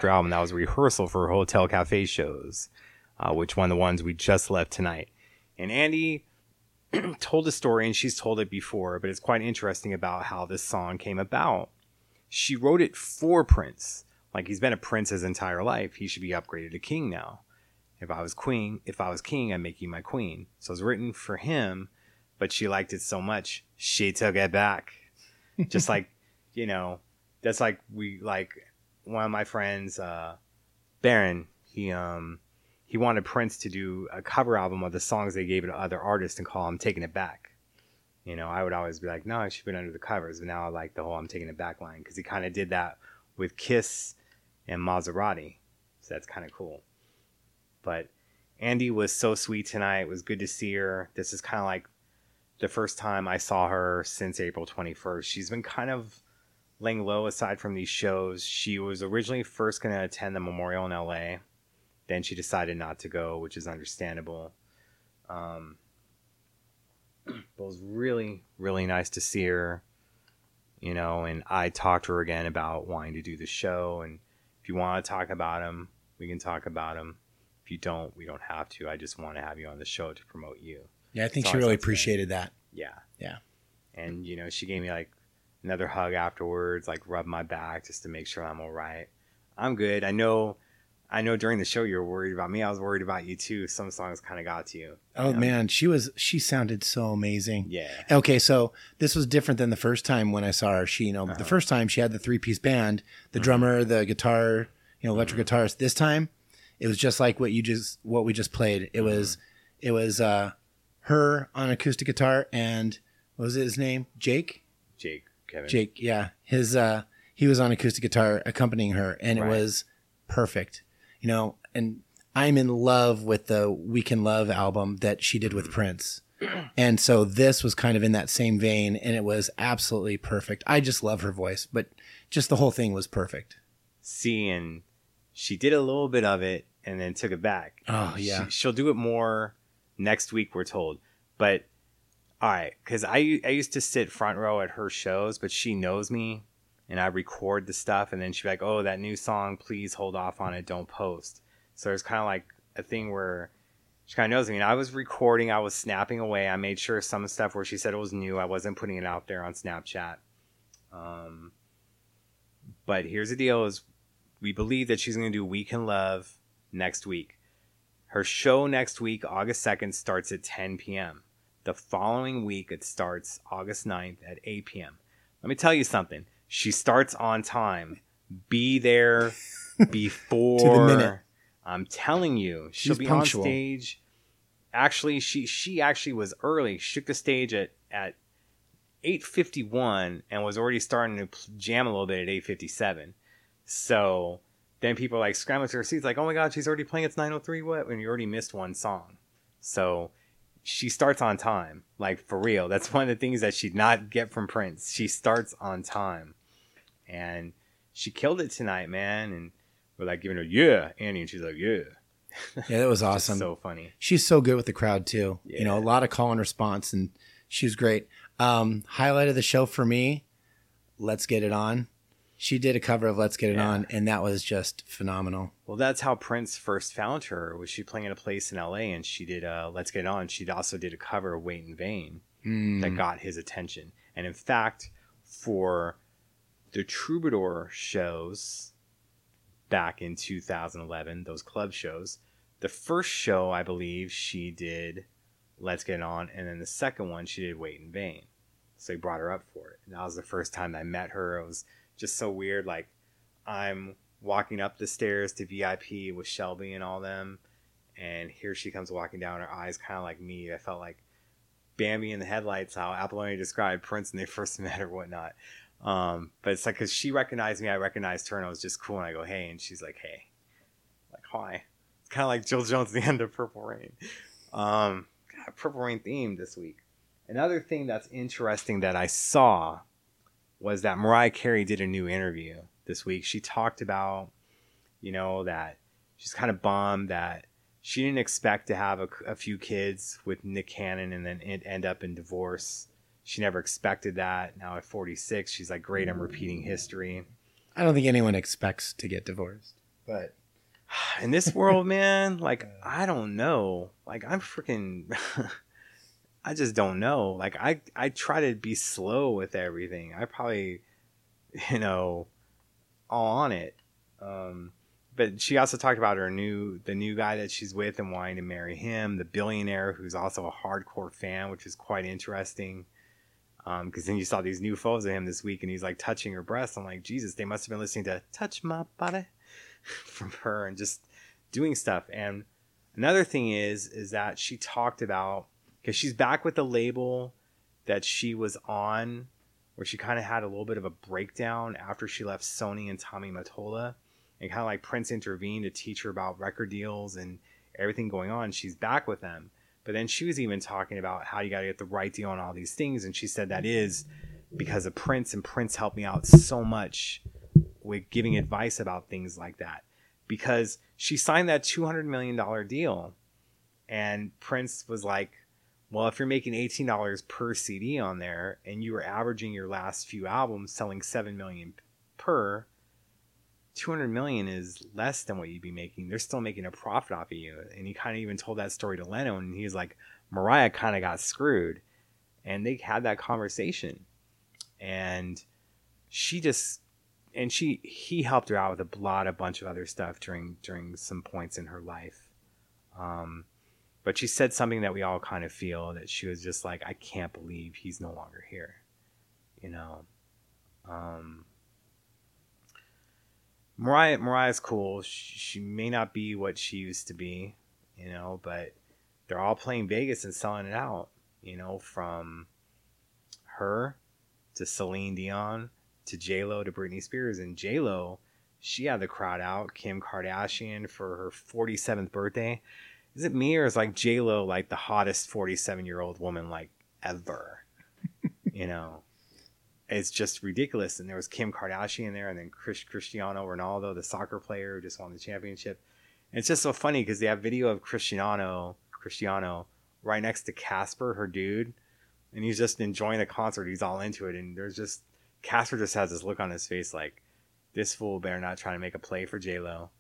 Speaker 2: Superconductor album. That was a rehearsal for Hotel Cafe shows, uh, which one of the ones we just left tonight. And Andy told a story, and she's told it before, but it's quite interesting about how this song came about. She wrote it for Prince. Like he's been a prince his entire life. He should be upgraded to king now. If I was queen, if I was king, I'd make you my queen. So it's written for him, but she liked it so much, she took it back. Just like, you know, that's like we like one of my friends, uh, Baron, he um he wanted Prince to do a cover album of the songs they gave to other artists and call them Taking It Back. You know, I would always be like, no, it should have been under the covers. But now I like the whole I'm Taking It Back line because he kind of did that with Kiss and Maserati. So that's kind of cool. But Andy was so sweet tonight. It was good to see her. This is kind of like the first time I saw her since April 21st. She's been kind of laying low aside from these shows. She was originally first going to attend the memorial in LA. Then she decided not to go, which is understandable. Um, but it was really, really nice to see her, you know. And I talked to her again about wanting to do the show. And if you want to talk about them, we can talk about them. If you don't, we don't have to. I just want to have you on the show to promote you.
Speaker 1: Yeah, I think
Speaker 2: That's
Speaker 1: she really appreciated that.
Speaker 2: Yeah.
Speaker 1: Yeah.
Speaker 2: And you know, she gave me like another hug afterwards, like rub my back just to make sure I'm all right. I'm good. I know I know during the show you were worried about me. I was worried about you too. Some songs kind of got to you.
Speaker 1: Oh
Speaker 2: Yeah.
Speaker 1: man, she was she sounded so amazing.
Speaker 2: Yeah.
Speaker 1: Okay, so this was different than the first time when I saw her. She, you know,
Speaker 2: Uh-huh.
Speaker 1: the first time she had the three piece band, the
Speaker 2: Mm-hmm.
Speaker 1: drummer, the guitar, you know, electric guitarist. This time, it was just like what you just what we just played. It was
Speaker 2: Mm-hmm.
Speaker 1: it was uh her on acoustic guitar and what was it, his name? Jake?
Speaker 2: Jake, Kevin.
Speaker 1: Jake, yeah. His uh he was on acoustic guitar accompanying her and it was perfect. You know, and I'm in love with the We Can Love album that she did with Prince. And so this was kind of in that same vein and it was absolutely perfect. I just love her voice, but just the whole thing was perfect.
Speaker 2: See, and she did a little bit of it and then took it back.
Speaker 1: Oh, yeah.
Speaker 2: She, she'll do it more next week, we're told. But all right, because I I used to sit front row at her shows, but she knows me, and I record the stuff, and then she'd be like, "Oh, that new song, please hold off on it, don't post." So it's kind of like a thing where she kind of knows me. And I was recording, I was snapping away. I made sure some stuff where she said it was new, I wasn't putting it out there on Snapchat. Um, but here's the deal: is we believe that she's going to do We Can Love next week. Her show next week, August 2nd, starts at 10 p.m. The following week, it starts August 9th at 8 p.m. Let me tell you something. She starts on time. Be there before.
Speaker 1: the minute.
Speaker 2: I'm telling you, she'll
Speaker 1: She's
Speaker 2: be
Speaker 1: punctual.
Speaker 2: on stage. Actually, she she actually was early. She took the stage at at 8:51 and was already starting to jam a little bit at 8:57. So then people are like scrambling to their seats, like, "Oh my God, she's already playing! It's 9:03. What? When you already missed one song." So she starts on time, like for real. That's one of the things that she'd not get from Prince. She starts on time, and she killed it tonight, man. And we're like giving her yeah, Annie, and she's like yeah.
Speaker 1: Yeah, that was awesome.
Speaker 2: so funny.
Speaker 1: She's so good with the crowd too. You know, a lot of call and response, and she was great. Um, highlight of the show for me, "Let's Get It On." She did a cover of "Let's Get It
Speaker 2: Yeah.
Speaker 1: On," and that was just phenomenal.
Speaker 2: Well, that's how Prince first found her. Was she playing at a place in LA and she did uh, "Let's Get It On"? She also did a cover of "Wait in Vain"
Speaker 1: Mm.
Speaker 2: that got his attention. And in fact, for the Troubadour shows back in 2011, those club shows, the first show I believe she did "Let's Get It On," and then the second one she did "Wait in Vain." So he brought her up for it. And that was the first time I met her. It was just so weird. Like I'm walking up the stairs to VIP with Shelby and all them, and here she comes walking down. Her eyes kind of like me. I felt like Bambi in the headlights. How Apollonia described Prince when they first met or whatnot. Um, but it's like because she recognized me, I recognized her, and it was just cool. And I go, "Hey," and she's like, "Hey," like, "Hi." It's kind of like Jill Jones the end of Purple Rain. Um, God, Purple Rain theme this week. Another thing that's interesting that I saw was that Mariah Carey did a new interview this week. She talked about, you know, that she's kind of bummed that she didn't expect to have a, a few kids with Nick Cannon and then it end up in divorce. She never expected that. Now at 46, she's like, great, I'm repeating history.
Speaker 1: I don't think anyone expects to get divorced. But
Speaker 2: In this world, man, like, I don't know. Like, I'm freaking. I just don't know. Like, I, I try to be slow with everything. I probably, you know, all on it. Um, but she also talked about her new the new guy that she's with and wanting to marry him, the billionaire who's also a hardcore fan, which is quite interesting. Um, Because then you saw these new photos of him this week, and he's like touching her breast. I'm like, Jesus, they must have been listening to "Touch My Body" from her and just doing stuff. And another thing is, is that she talked about because she's back with the label that she was on, where she kind of had a little bit of a breakdown after she left Sony and Tommy Mottola and kind of like Prince intervened to teach her about record deals and everything going on. She's back with them. But then she was even talking about how you got to get the right deal on all these things. And she said that is because of Prince, and Prince helped me out so much with giving advice about things like that. Because she signed that $200 million deal, and Prince was like, well, if you're making $18 per CD on there and you were averaging your last few albums selling 7 million per, 200 million is less than what you'd be making. They're still making a profit off of you. And he kind of even told that story to Leno, and he's like, Mariah kind of got screwed. And they had that conversation. And she just, and she, he helped her out with a lot, a bunch of other stuff during, during some points in her life. Um, but she said something that we all kind of feel that she was just like, I can't believe he's no longer here. You know, um, Mariah Mariah's cool. She, she may not be what she used to be, you know, but they're all playing Vegas and selling it out. You know, from her to Celine Dion to J Lo to Britney Spears and J Lo, she had the crowd out. Kim Kardashian for her 47th birthday. Is it me or is like J Lo like the hottest 47 year old woman like ever? you know, it's just ridiculous. And there was Kim Kardashian there, and then Chris, Cristiano Ronaldo, the soccer player who just won the championship. And it's just so funny because they have video of Cristiano, Cristiano, right next to Casper, her dude, and he's just enjoying the concert. He's all into it, and there's just Casper just has this look on his face like, this fool better not trying to make a play for J Lo.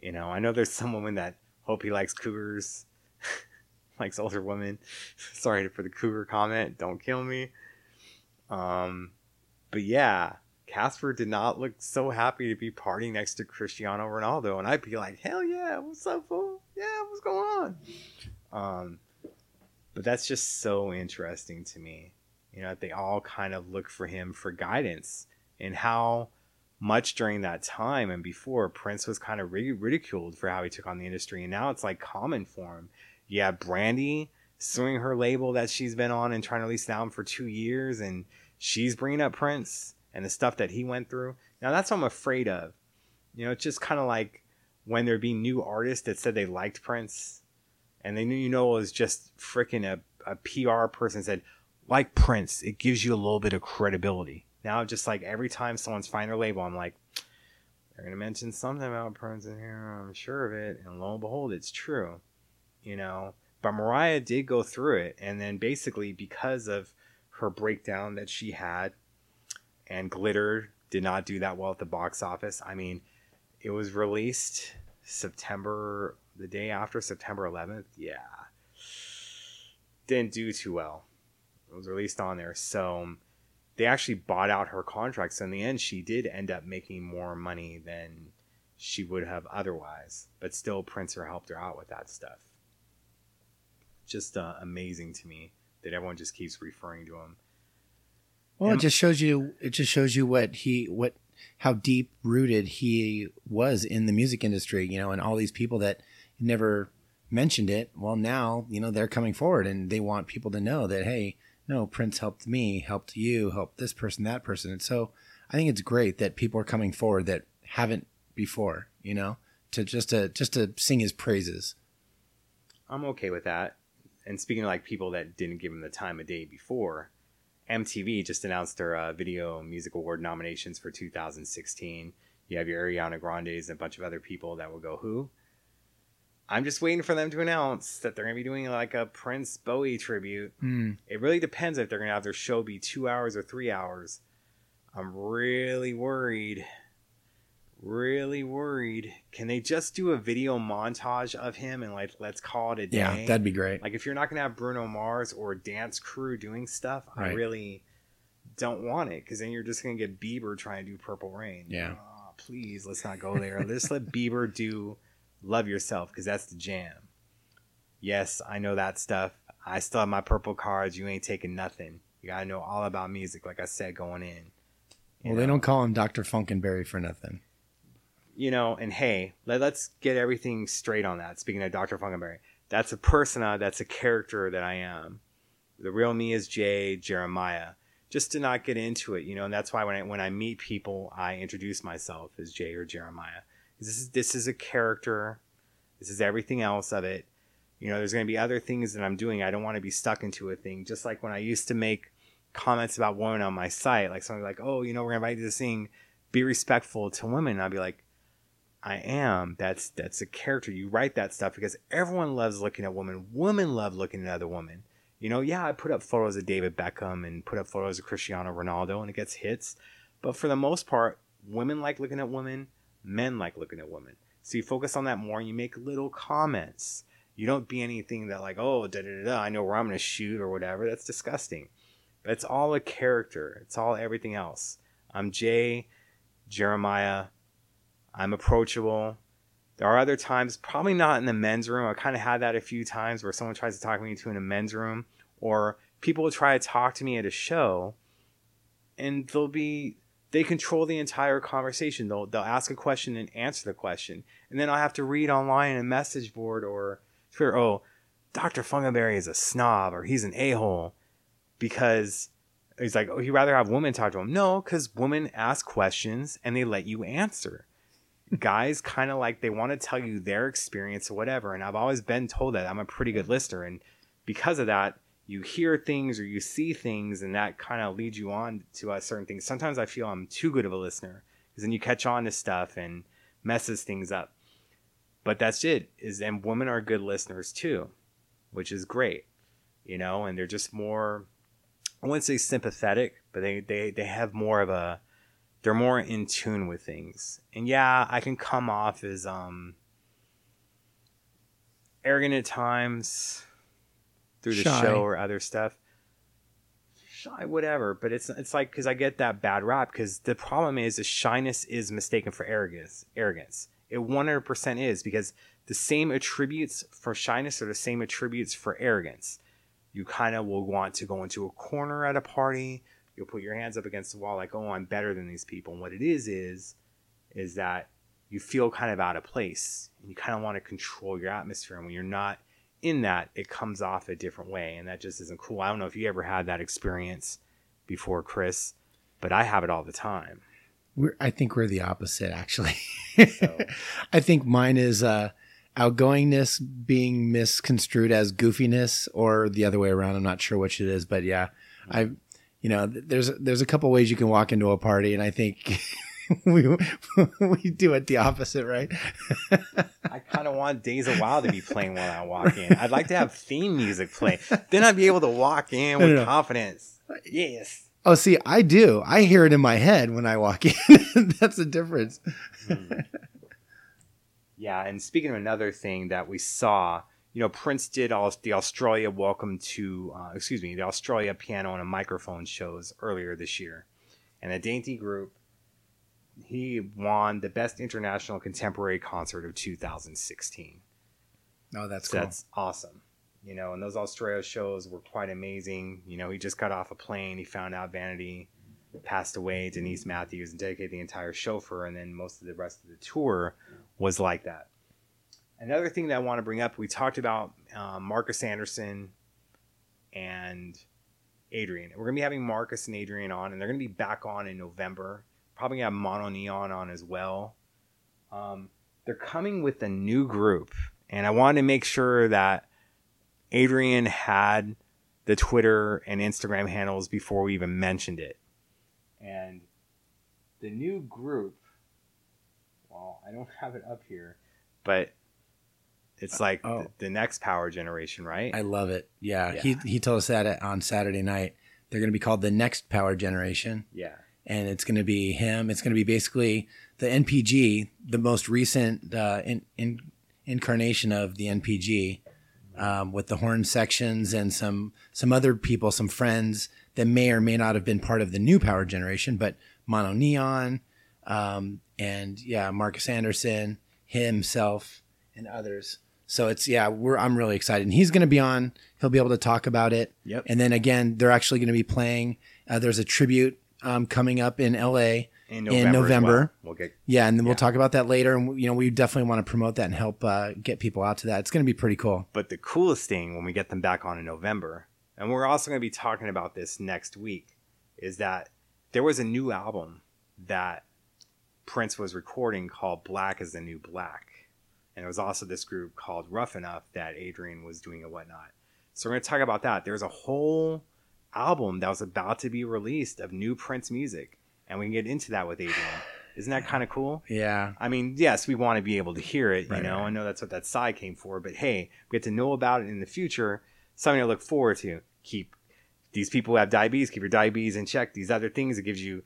Speaker 2: You know, I know there's some women that hope he likes cougars, likes older women. Sorry for the cougar comment. Don't kill me. Um, but yeah, Casper did not look so happy to be partying next to Cristiano Ronaldo, and I'd be like, "Hell yeah, what's up, fool? Yeah, what's going on?" Um, but that's just so interesting to me. You know, they all kind of look for him for guidance, and how much during that time and before Prince was kind of ridiculed for how he took on the industry, and now it's like common for him. Yeah, Brandy suing her label that she's been on and trying to an album for two years, and she's bringing up Prince and the stuff that he went through. Now that's what I'm afraid of. You know, it's just kind of like when there'd be new artists that said they liked Prince, and they knew you know it was just freaking a, a PR person said like Prince, it gives you a little bit of credibility. Now, just like every time someone's find their label, I'm like, they're gonna mention something about Prince in here. I'm sure of it, and lo and behold, it's true. You know, but Mariah did go through it, and then basically because of her breakdown that she had, and Glitter did not do that well at the box office. I mean, it was released September, the day after September 11th. Yeah, didn't do too well. It was released on there, so they actually bought out her contracts. In the end, she did end up making more money than she would have otherwise. But still, Princer helped her out with that stuff just uh, amazing to me that everyone just keeps referring to him.
Speaker 1: Well,
Speaker 2: And-
Speaker 1: it just shows you. It just shows you what he what how deep rooted he was in the music industry. You know, and all these people that never mentioned it. Well, now you know they're coming forward and they want people to know that hey, no, Prince helped me, helped you, helped this person, that person. And so I think it's great that people are coming forward that haven't before. You know, to just to just to sing his praises.
Speaker 2: I'm okay with that. And speaking of like people that didn't give him the time of day before, MTV just announced their uh, Video Music Award nominations for 2016. You have your Ariana Grande's and a bunch of other people that will go who? I'm just waiting for them to announce that they're gonna be doing like a Prince Bowie tribute.
Speaker 1: Mm.
Speaker 2: It really depends if they're gonna have their show be two hours or three hours. I'm really worried. Really worried. Can they just do a video montage of him and like let's call it a day?
Speaker 1: Yeah, that'd be great.
Speaker 2: like if you're not gonna have Bruno Mars or dance crew doing stuff, I really don't want it because then you're just gonna get Bieber trying to do Purple Rain.
Speaker 1: Yeah.
Speaker 2: Aw, please, let's not go there. let's let Bieber do Love Yourself because that's the jam. Yes, I know that stuff. I still have my purple cards. You ain't taking nothing. You gotta know all about music, like I said going in.
Speaker 1: Well, they don't call him Dr. Funkenberry for nothing.
Speaker 2: you know, and hey, let, let's get everything straight on that. Speaking of Dr. Funkenberry, that's a persona, that's a character that I am. The real me is Jay Jeremiah. Just to not get into it, you know, and that's why when I when I meet people, I introduce myself as Jay or Jeremiah. This is this is a character. This is everything else of it. You know, there's going to be other things that I'm doing. I don't want to be stuck into a thing. Just like when I used to make comments about women on my site, like something like, "Oh, you know, we're going to invite you to sing, be respectful to women." And I'd be like, I am. That's that's a character. You write that stuff because everyone loves looking at women. Women love looking at other women. You know, yeah, I put up photos of David Beckham and put up photos of Cristiano Ronaldo and it gets hits. But for the most part, women like looking at women, men like looking at women. So you focus on that more and you make little comments. You don't be anything that like, oh, da da da, I know where I'm gonna shoot or whatever. That's disgusting. But it's all a character. It's all everything else. I'm Jay, Jeremiah, I'm approachable. There are other times, probably not in the men's room. I kind of had that a few times where someone tries to talk to me into in a men's room, or people will try to talk to me at a show, and they'll be they control the entire conversation. They'll they'll ask a question and answer the question, and then I'll have to read online in a message board or Twitter. Oh, Doctor Funkenberry is a snob, or he's an a hole, because he's like, oh, he'd rather have women talk to him. No, because women ask questions and they let you answer guys kind of like they want to tell you their experience or whatever and i've always been told that i'm a pretty good listener and because of that you hear things or you see things and that kind of leads you on to certain things sometimes i feel i'm too good of a listener because then you catch on to stuff and messes things up but that's it is and women are good listeners too which is great you know and they're just more i wouldn't say sympathetic but they they, they have more of a they're more in tune with things. And yeah, I can come off as um arrogant at times through the
Speaker 1: Shy.
Speaker 2: show or other stuff. Shy, whatever. But it's it's like because I get that bad rap because the problem is the shyness is mistaken for arrogance. Arrogance. It one hundred percent is because the same attributes for shyness are the same attributes for arrogance. You kind of will want to go into a corner at a party you'll put your hands up against the wall like oh i'm better than these people and what it is is is that you feel kind of out of place and you kind of want to control your atmosphere and when you're not in that it comes off a different way and that just isn't cool i don't know if you ever had that experience before chris but i have it all the time
Speaker 1: We're, I think we're the opposite, actually.
Speaker 2: So-
Speaker 1: I think mine is uh, outgoingness being misconstrued as goofiness, or the other way around. I'm not sure which it is, but yeah, I, you know, there's there's a couple ways you can walk into a party, and I think we we do it the opposite, right?
Speaker 2: i kind of want days of wild to be playing while i walk in i'd like to have theme music play then i'd be able to walk in with
Speaker 1: no, no.
Speaker 2: confidence yes
Speaker 1: Oh, see, I do. I hear it in my head when I walk in. That's the difference.
Speaker 2: Yeah, and speaking of another thing that we saw, you know, Prince did all the Australia Welcome to, uh, excuse me, the Australia Piano and a Microphone shows earlier this year, and the Dainty Group, he won the Best International Contemporary Concert of 2016.
Speaker 1: Oh, that's
Speaker 2: So
Speaker 1: cool.
Speaker 2: that's awesome. You know, and those Australia shows were quite amazing. You know, he just got off a plane. He found out Vanity passed away, Denise Matthews, and dedicated the entire show for her. And then most of the rest of the tour was like that. Another thing that I want to bring up, we talked about um, Marcus Anderson and Adrian. We're going to be having Marcus and Adrian on, and they're going to be back on in November. Probably have MonoNeon on as well. Um, they're coming with a new group, and I wanted to make sure that Adrian had the Twitter and Instagram handles before we even mentioned it. And the new group, well, I don't have it up here, but It's like
Speaker 1: Oh.
Speaker 2: the, the next power generation, right?
Speaker 1: I love it. Yeah,
Speaker 2: Yeah.
Speaker 1: he he told us that on Saturday night. They're going to be called the Next Power Generation,
Speaker 2: yeah.
Speaker 1: And it's going to be him. It's going to be basically the NPG, the most recent uh, in, in, incarnation of the NPG, um, with the horn sections and some some other people, some friends that may or may not have been part of the new Power Generation, but MonoNeon, um, and yeah, Marcus Anderson himself and others. So it's yeah, we're I'm really excited. And he's going to be on. He'll be able to talk about it.
Speaker 2: Yep.
Speaker 1: And then again, they're actually going to be playing. Uh, there's a tribute um, coming up in L.A.
Speaker 2: In
Speaker 1: In
Speaker 2: November. as
Speaker 1: November.
Speaker 2: well. We'll get
Speaker 1: Yeah, and then we'll talk about that later. And you know, we definitely want to promote that and help uh, get people out to that. It's going to be pretty cool.
Speaker 2: But the coolest thing when we get them back on in November, and we're also going to be talking about this next week, is that there was a new album that Prince was recording called Black is the New Black. And it was also this group called Rough Enough that Adrian was doing and whatnot. So we're going to talk about that. There's a whole album that was about to be released of new Prince music. And we can get into that with Adrian. Isn't that kind of cool?
Speaker 1: Yeah,
Speaker 2: I mean, yes, we want to be able to hear it. You
Speaker 1: Right,
Speaker 2: know,
Speaker 1: right.
Speaker 2: I know that's what that side came for. But hey, we get to know about it in the future. Something to look forward to. Keep these people who have diabetes. Keep your diabetes in check. These other things it gives you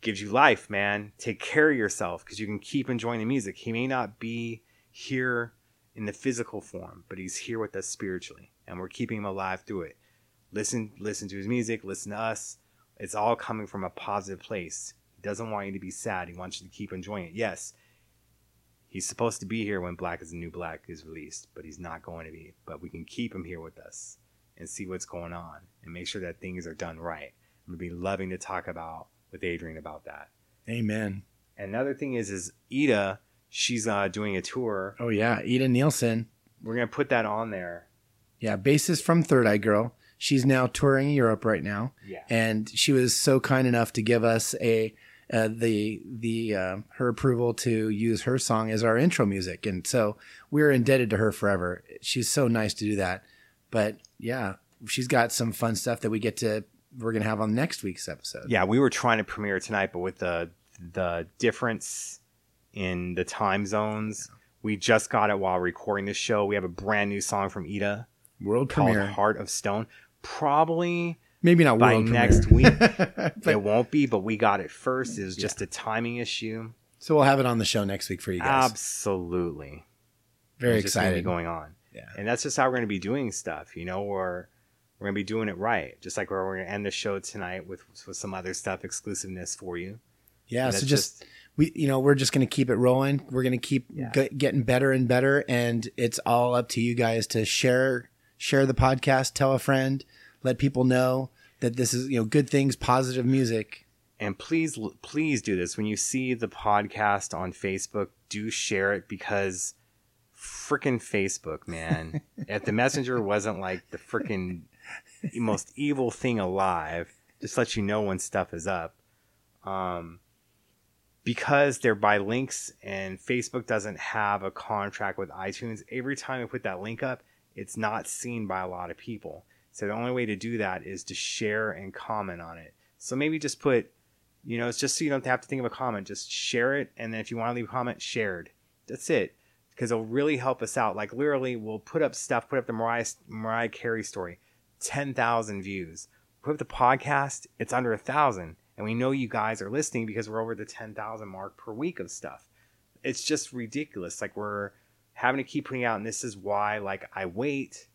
Speaker 2: gives you life, man. Take care of yourself because you can keep enjoying the music. He may not be here in the physical form, but he's here with us spiritually, and we're keeping him alive through it. Listen, listen to his music. Listen to us. It's all coming from a positive place. He doesn't want you to be sad. He wants you to keep enjoying it. Yes, he's supposed to be here when Black is the New Black is released, but he's not going to be. But we can keep him here with us and see what's going on and make sure that things are done right. I'm gonna be loving to talk about with Adrian about that.
Speaker 1: amen.
Speaker 2: Another thing is, is Ida, she's uh, doing a tour.
Speaker 1: Oh yeah, Ida Nielsen.
Speaker 2: We're gonna put that on there.
Speaker 1: Yeah, bassist from Third Eye Girl. She's now touring Europe right now.
Speaker 2: Yeah.
Speaker 1: and she was so kind enough to give us a uh, the the uh, her approval to use her song as our intro music, and so we're indebted to her forever. She's so nice to do that. But yeah, she's got some fun stuff that we get to we're gonna have on next week's episode.
Speaker 2: Yeah, we were trying to premiere tonight, but with the the difference in the time zones, we just got it while recording this show. We have a brand new song from Ida
Speaker 1: world
Speaker 2: called
Speaker 1: premiere.
Speaker 2: "Heart of Stone." Probably
Speaker 1: Maybe not
Speaker 2: by next week. it won't be, but we got it first. It was just a timing issue.
Speaker 1: so we'll have it on the show next week for you guys.
Speaker 2: Absolutely,
Speaker 1: Very
Speaker 2: It's
Speaker 1: excited.
Speaker 2: going on.
Speaker 1: Yeah.
Speaker 2: and that's just how we're going to be doing stuff. You know, we're we're going to be doing it right, just like we're, we're going to end the show tonight with with some other stuff, exclusiveness for you.
Speaker 1: Yeah, so
Speaker 2: that's
Speaker 1: just, we, you know, we're just going to keep it rolling. We're going to keep
Speaker 2: Yeah.
Speaker 1: ge- getting better and better, and it's all up to you guys to share share the podcast, tell a friend, let people know that this is you know good things, positive music.
Speaker 2: and please please do this. When you see the podcast on facebook do share it because freaking facebook man. If the messenger wasn't like the freaking most evil thing alive just let you know when stuff is up. Um because they're by links and facebook doesn't have a contract with itunes every time we put that link up it's not seen by a lot of people so the only way to do that is to share and comment on it so maybe just put you know, it's just so you don't have to think of a comment. Just share it, and then if you want to leave a comment, shared. That's it, because it'll really help us out. Like literally, we'll put up stuff. Put up the Mariah Mariah Carey story, ten thousand views. Put up the podcast, it's under a thousand, and we know you guys are listening because we're over the ten thousand mark per week of stuff. It's just ridiculous. Like we're having to keep putting out, and this is why, like, I wait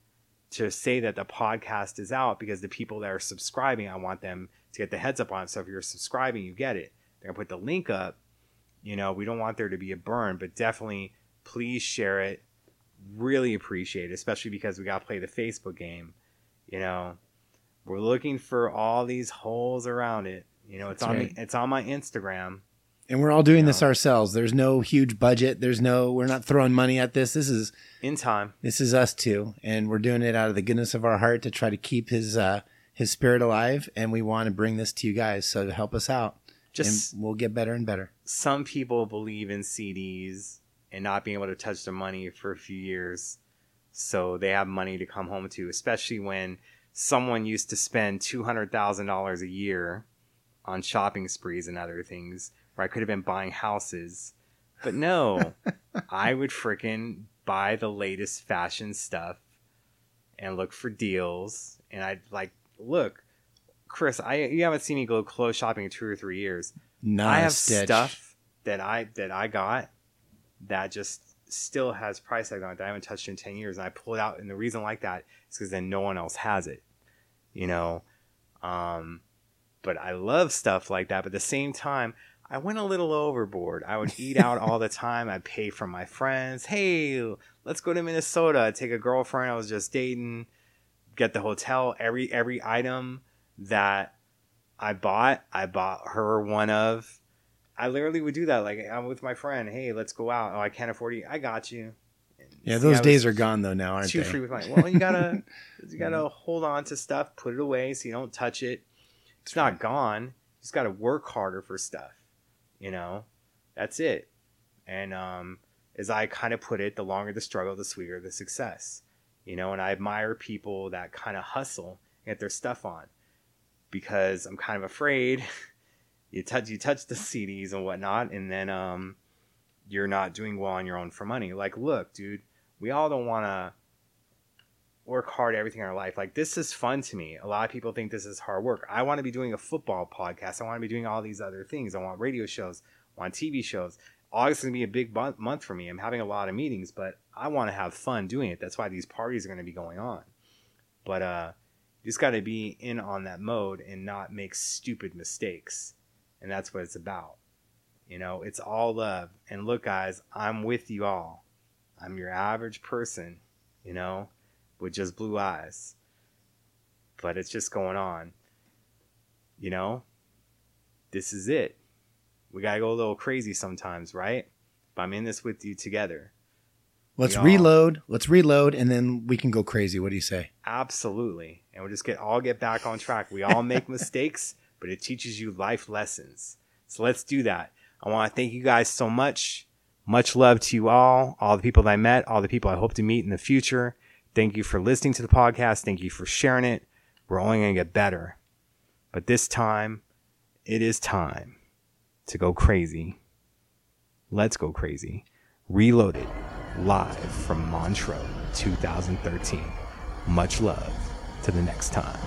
Speaker 2: to say that the podcast is out because the people that are subscribing, I want them to get the heads up on it. So if you're subscribing, you get it. They're gonna put the link up. You know, we don't want there to be a burn, but definitely please share it. Really appreciate it, especially because we gotta play the Facebook game. You know, we're looking for all these holes around it. You know, it's
Speaker 1: That's
Speaker 2: on
Speaker 1: right.
Speaker 2: me, it's on my Instagram.
Speaker 1: And we're all doing
Speaker 2: Yeah.
Speaker 1: this ourselves. There's no huge budget. There's no we're not throwing money at this. This is
Speaker 2: In time,
Speaker 1: this is us too, and we're doing it out of the goodness of our heart to try to keep his uh his spirit alive, and we want to bring this to you guys so to help us out.
Speaker 2: just
Speaker 1: and we'll get better and better.
Speaker 2: some people believe in CDs and not being able to touch their money for a few years. So they have money to come home to, especially when someone used to spend $200,000 a year on shopping sprees and other things where I could have been buying houses. But no, I would frickin' buy the latest fashion stuff and look for deals. And I'd like, look, Chris, I you haven't seen me go clothes shopping in two or three years.
Speaker 1: Not
Speaker 2: I have
Speaker 1: stitch.
Speaker 2: stuff that I that I got that just still has price tag on it that I haven't touched in ten years, and I pull it out. And the reason like that is because then no one else has it, you know. Um, but I love stuff like that. But at the same time, I went a little overboard. I would eat out all the time. I'd pay for my friends. Hey, let's go to Minnesota. Take a girlfriend I was just dating. Get the hotel. Every every item that I bought, I bought her one of. I literally would do that. Like I'm with my friend. Hey, let's go out. Oh, I can't afford you. I got you. And
Speaker 1: Yeah,
Speaker 2: see,
Speaker 1: those days are gone though now, aren't
Speaker 2: too
Speaker 1: they?
Speaker 2: free with my. Well, you gotta you gotta hold on to stuff, put it away so you don't touch it. It's not gone. You just gotta work harder for stuff. You know, that's it. And um, as I kind of put it, the longer the struggle, the sweeter the success. You know, and I admire people that kind of hustle and get their stuff on because I'm kind of afraid you touch you touch the CDs and whatnot, and then um, you're not doing well on your own for money. Like, look, dude, we all don't want to work hard everything in our life. Like, this is fun to me. A lot of people think this is hard work. I want to be doing a football podcast. I want to be doing all these other things. I want radio shows. I want TV shows. August is going to be a big month for me. I'm having a lot of meetings, but I want to have fun doing it. That's why these parties are going to be going on. But uh, just got to be in on that mode and not make stupid mistakes. And that's what it's about. You know, it's all love. And look, guys, I'm with you all. I'm your average person, you know, with just blue eyes. But it's just going on. You know, this is it. We got to go a little crazy sometimes, right? But I'm in this with you together.
Speaker 1: Let's reload. Let's reload, and then we can go crazy. What do you say?
Speaker 2: Absolutely. And we'll just get all get back on track. We all make mistakes, but it teaches you life lessons. So let's do that. I want to thank you guys so much. Much love to you all, all the people that I met, all the people I hope to meet in the future. Thank you for listening to the podcast. Thank you for sharing it. We're only going to get better. But this time, it is time to go crazy. Let's go crazy. Reloaded live from Montreux 2013. Much love to the next time.